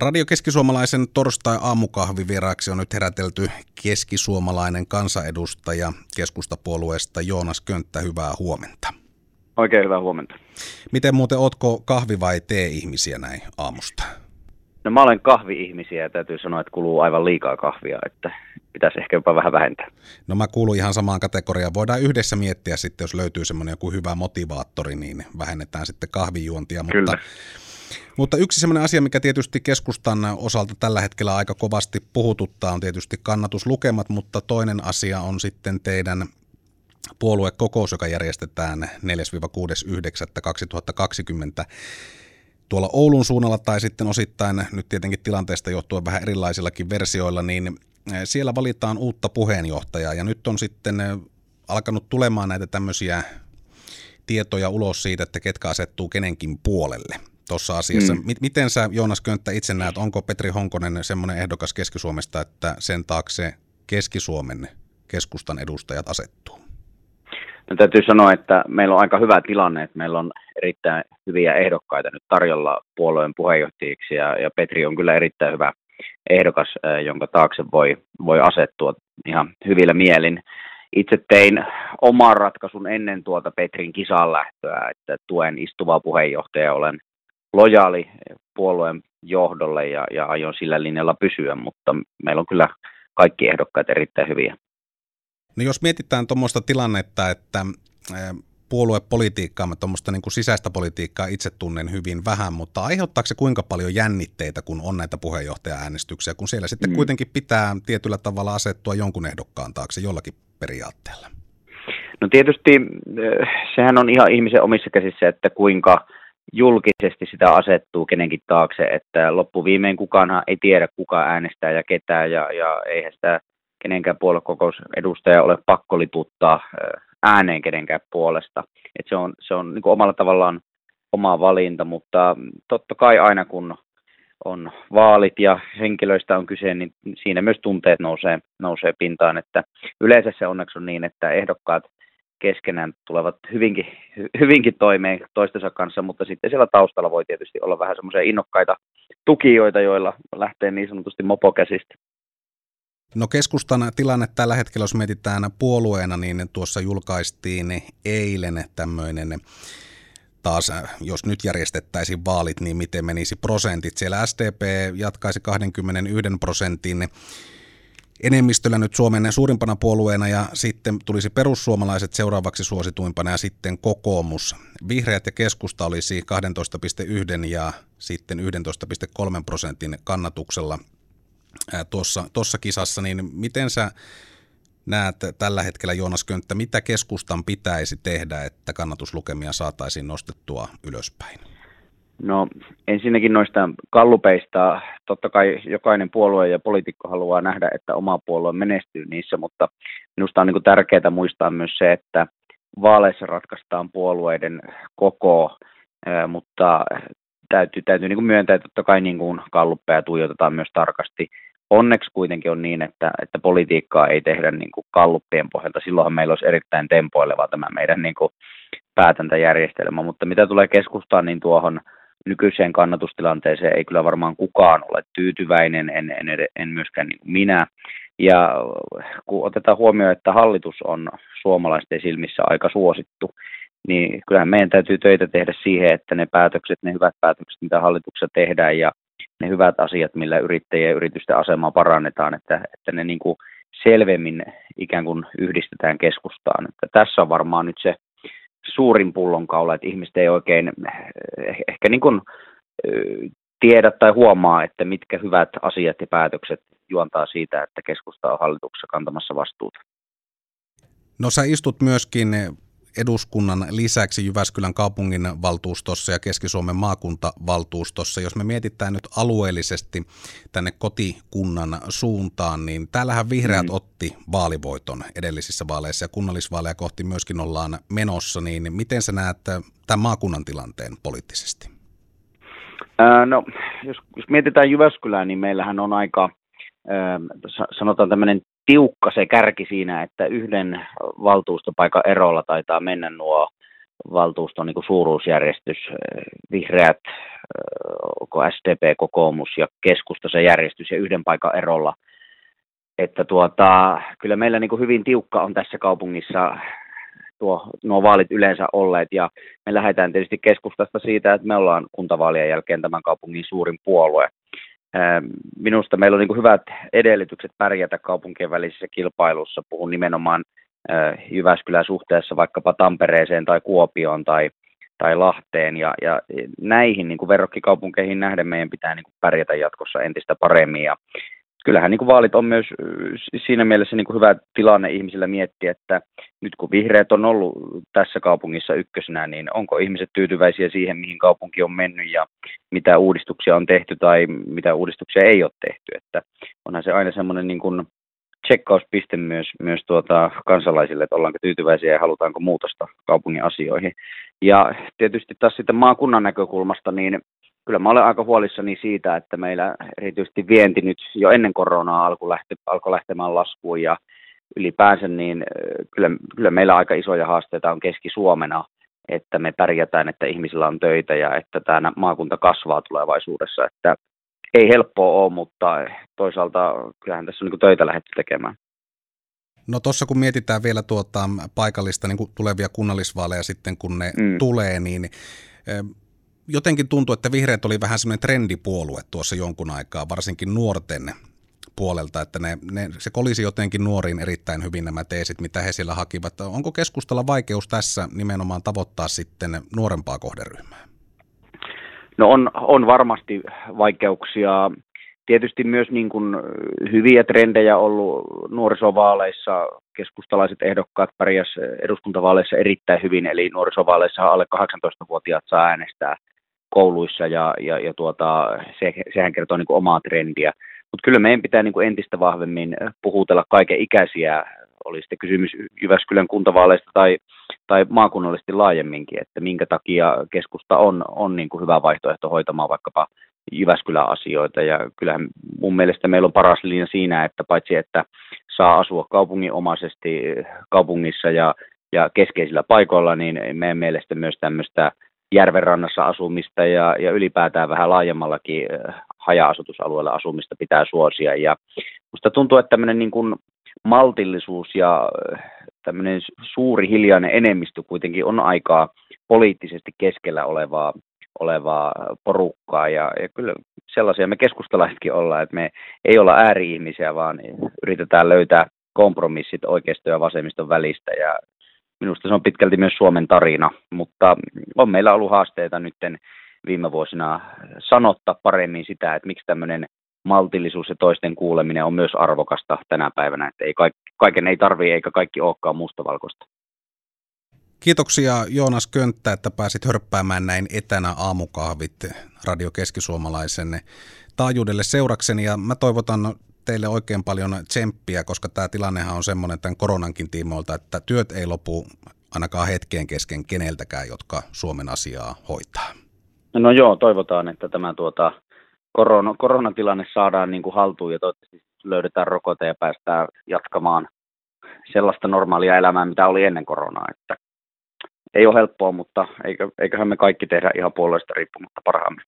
Radio Keskisuomalaisen torstai-aamukahvi vieraaksi on nyt herätelty keskisuomalainen kansanedustaja keskustapuolueesta Joonas Könttä. Hyvää huomenta. Oikein hyvää huomenta. Miten muuten, ootko kahvi- vai tee-ihmisiä näin aamusta? No mä olen kahvi-ihmisiä ja täytyy sanoa, että kuluu aivan liikaa kahvia, että pitäisi ehkä jopa vähän vähentää. No mä kuulun ihan samaan kategoriaan. Voidaan yhdessä miettiä sitten, jos löytyy semmoinen joku hyvä motivaattori, niin vähennetään sitten kahvijuontia. Kyllä. Mutta mutta yksi sellainen asia, mikä tietysti keskustan osalta tällä hetkellä aika kovasti puhututtaa, on tietysti kannatuslukemat, mutta toinen asia on sitten teidän puoluekokous, joka järjestetään 4-6.9.2020 tuolla Oulun suunnalla tai sitten osittain nyt tietenkin tilanteesta johtuen vähän erilaisillakin versioilla, niin eh, siellä valitaan uutta puheenjohtajaa ja nyt on sitten eh, alkanut tulemaan näitä tämmöisiä tietoja ulos siitä, että ketkä asettuu kenenkin puolelle tuossa asiassa. Mm. Miten sä Joonas Könttä itse näet, onko Petri Honkonen semmoinen ehdokas Keski-Suomesta, että sen taakse Keski-Suomen keskustan edustajat asettuu? No, täytyy sanoa, että meillä on aika hyvä tilanne, että meillä on erittäin hyviä ehdokkaita nyt tarjolla puolueen puheenjohtajiksi ja, ja Petri on kyllä erittäin hyvä ehdokas, jonka taakse voi, voi asettua ihan hyvillä mielin. Itse tein oman ratkaisun ennen tuota Petrin kisan lähtöä, että tuen istuvaa puheenjohtajaa, olen lojaali puolueen johdolle ja, ja aion sillä linjalla pysyä, mutta meillä on kyllä kaikki ehdokkaat erittäin hyviä. No jos mietitään tuommoista tilannetta, että puoluepolitiikkaa, mä tuommoista niin kuin sisäistä politiikkaa itse tunnen hyvin vähän, mutta aiheuttaako se kuinka paljon jännitteitä, kun on näitä puheenjohtaja-äänestyksiä, kun siellä sitten mm. kuitenkin pitää tietyllä tavalla asettua jonkun ehdokkaan taakse jollakin periaatteella? No tietysti sehän on ihan ihmisen omissa käsissä, että kuinka julkisesti sitä asettuu kenenkin taakse, että loppuviimein kukaan ei tiedä kuka äänestää ja ketään ja, ja eihän sitä kenenkään puoluekokousedustaja ole pakko liputtaa ääneen kenenkään puolesta. Et se on, se on niin omalla tavallaan oma valinta, mutta totta kai aina kun on vaalit ja henkilöistä on kyse, niin siinä myös tunteet nousee, nousee pintaan. Että yleensä se onneksi on niin, että ehdokkaat keskenään tulevat hyvinkin, hyvinkin toimeen toistensa kanssa, mutta sitten siellä taustalla voi tietysti olla vähän semmoisia innokkaita tukijoita, joilla lähtee niin sanotusti mopokäsistä. No keskustan tilanne tällä hetkellä, jos mietitään puolueena, niin tuossa julkaistiin eilen tämmöinen taas, jos nyt järjestettäisiin vaalit, niin miten menisi prosentit. Siellä SDP jatkaisi 21 prosentin enemmistöllä nyt Suomen suurimpana puolueena ja sitten tulisi perussuomalaiset seuraavaksi suosituimpana ja sitten kokoomus. Vihreät ja keskusta olisi 12,1 ja sitten 11,3 prosentin kannatuksella tuossa, tuossa kisassa, niin miten sä näet tällä hetkellä Joonas Könttä, mitä keskustan pitäisi tehdä, että kannatuslukemia saataisiin nostettua ylöspäin? No ensinnäkin noista kallupeista, totta kai jokainen puolue ja poliitikko haluaa nähdä, että oma puolue menestyy niissä, mutta minusta on niin kuin tärkeää muistaa myös se, että vaaleissa ratkaistaan puolueiden koko, mutta täytyy, täytyy niin kuin myöntää, että totta kai niin kuin kalluppeja tuijotetaan myös tarkasti. Onneksi kuitenkin on niin, että, että politiikkaa ei tehdä niin kuin kalluppien pohjalta. Silloinhan meillä olisi erittäin tempoileva tämä meidän niin kuin päätäntäjärjestelmä, mutta mitä tulee keskustaan, niin tuohon nykyiseen kannatustilanteeseen ei kyllä varmaan kukaan ole tyytyväinen, en, en, en myöskään niin minä. Ja kun otetaan huomioon, että hallitus on suomalaisten silmissä aika suosittu, niin kyllähän meidän täytyy töitä tehdä siihen, että ne päätökset, ne hyvät päätökset, mitä hallituksessa tehdään ja ne hyvät asiat, millä yrittäjien ja yritysten asemaa parannetaan, että, että ne niin kuin selvemmin ikään kuin yhdistetään keskustaan. Että tässä on varmaan nyt se suurin pullonkaula, että ihmiset ei oikein eh, ehkä niin kuin, eh, tiedä tai huomaa, että mitkä hyvät asiat ja päätökset juontaa siitä, että keskusta on hallituksessa kantamassa vastuuta. No sä istut myöskin eduskunnan lisäksi Jyväskylän kaupungin valtuustossa ja Keski-Suomen maakuntavaltuustossa. Jos me mietitään nyt alueellisesti tänne kotikunnan suuntaan, niin täällähän vihreät mm. otti vaalivoiton edellisissä vaaleissa ja kunnallisvaaleja kohti myöskin ollaan menossa, niin miten sä näet tämän maakunnan tilanteen poliittisesti? No, jos, jos mietitään Jyväskylää, niin meillähän on aika, sanotaan tämmöinen tiukka se kärki siinä, että yhden valtuustopaikan erolla taitaa mennä nuo valtuuston niin suuruusjärjestys, vihreät, onko SDP, kokoomus ja keskusta se järjestys ja yhden paikan erolla. Että tuota, kyllä meillä niin hyvin tiukka on tässä kaupungissa tuo, nuo vaalit yleensä olleet ja me lähdetään tietysti keskustasta siitä, että me ollaan kuntavaalien jälkeen tämän kaupungin suurin puolue. Minusta meillä on niin hyvät edellytykset pärjätä kaupunkien välisessä kilpailussa. Puhun nimenomaan Jyväskylän suhteessa vaikkapa Tampereeseen tai Kuopioon tai, tai Lahteen. Ja, ja näihin niin verrokkikaupunkeihin nähden meidän pitää niin pärjätä jatkossa entistä paremmin. Ja kyllähän niin kuin vaalit on myös siinä mielessä niin kuin hyvä tilanne ihmisillä miettiä, että nyt kun vihreät on ollut tässä kaupungissa ykkösenä, niin onko ihmiset tyytyväisiä siihen, mihin kaupunki on mennyt ja mitä uudistuksia on tehty tai mitä uudistuksia ei ole tehty. Että onhan se aina semmoinen niin kuin checkauspiste myös, myös tuota kansalaisille, että ollaanko tyytyväisiä ja halutaanko muutosta kaupungin asioihin. Ja tietysti taas sitten maakunnan näkökulmasta, niin kyllä mä olen aika huolissani siitä, että meillä erityisesti vienti nyt jo ennen koronaa alkoi, lähte, alkoi lähtemään laskuun ja ylipäänsä niin kyllä, kyllä meillä aika isoja haasteita on Keski-Suomena, että me pärjätään, että ihmisillä on töitä ja että tämä maakunta kasvaa tulevaisuudessa. Että ei helppoa ole, mutta toisaalta kyllähän tässä on niin töitä lähdetty tekemään. No tuossa kun mietitään vielä tuota paikallista niin tulevia kunnallisvaaleja sitten kun ne mm. tulee, niin jotenkin tuntuu, että vihreät oli vähän semmoinen trendipuolue tuossa jonkun aikaa, varsinkin nuorten puolelta, että ne, ne, se kolisi jotenkin nuoriin erittäin hyvin nämä teesit, mitä he siellä hakivat. Onko keskustella vaikeus tässä nimenomaan tavoittaa sitten nuorempaa kohderyhmää? No on, on varmasti vaikeuksia. Tietysti myös niin kuin hyviä trendejä ollut nuorisovaaleissa. Keskustalaiset ehdokkaat pärjäs eduskuntavaaleissa erittäin hyvin, eli nuorisovaaleissa alle 18-vuotiaat saa äänestää kouluissa ja, ja, ja tuota, se, sehän kertoo niin kuin omaa trendiä. Mutta kyllä meidän pitää niin kuin entistä vahvemmin puhutella kaiken ikäisiä, oli sitten kysymys Jyväskylän kuntavaaleista tai, tai maakunnallisesti laajemminkin, että minkä takia keskusta on, on niin kuin hyvä vaihtoehto hoitamaan vaikkapa Jyväskylän asioita. Ja kyllähän mun mielestä meillä on paras linja siinä, että paitsi että saa asua kaupunginomaisesti kaupungissa ja, ja keskeisillä paikoilla, niin meidän mielestä myös tämmöistä järvenrannassa asumista ja, ja ylipäätään vähän laajemmallakin haja-asutusalueella asumista pitää suosia. Ja musta tuntuu, että tämmöinen niin kuin maltillisuus ja tämmöinen suuri hiljainen enemmistö kuitenkin on aikaa poliittisesti keskellä olevaa, olevaa porukkaa ja, ja kyllä sellaisia me keskustalaisetkin ollaan, että me ei olla ääri-ihmisiä, vaan yritetään löytää kompromissit oikeisto ja vasemmiston välistä ja minusta se on pitkälti myös Suomen tarina, mutta on meillä ollut haasteita nyt viime vuosina sanotta paremmin sitä, että miksi tämmöinen maltillisuus ja toisten kuuleminen on myös arvokasta tänä päivänä, että ei kaiken ei tarvii eikä kaikki olekaan mustavalkoista. Kiitoksia Joonas Könttä, että pääsit hörppäämään näin etänä aamukahvit Radio Keskisuomalaisen taajuudelle seurakseni ja mä toivotan teille oikein paljon tsemppiä, koska tämä tilannehan on semmoinen tämän koronankin tiimoilta, että työt ei lopu ainakaan hetkeen kesken keneltäkään, jotka Suomen asiaa hoitaa. No joo, toivotaan, että tämä tuota, korona, koronatilanne saadaan niin kuin haltuun ja toivottavasti löydetään rokote ja päästään jatkamaan sellaista normaalia elämää, mitä oli ennen koronaa. Että ei ole helppoa, mutta eiköhän me kaikki tehdä ihan puolueesta riippumatta parhaamme.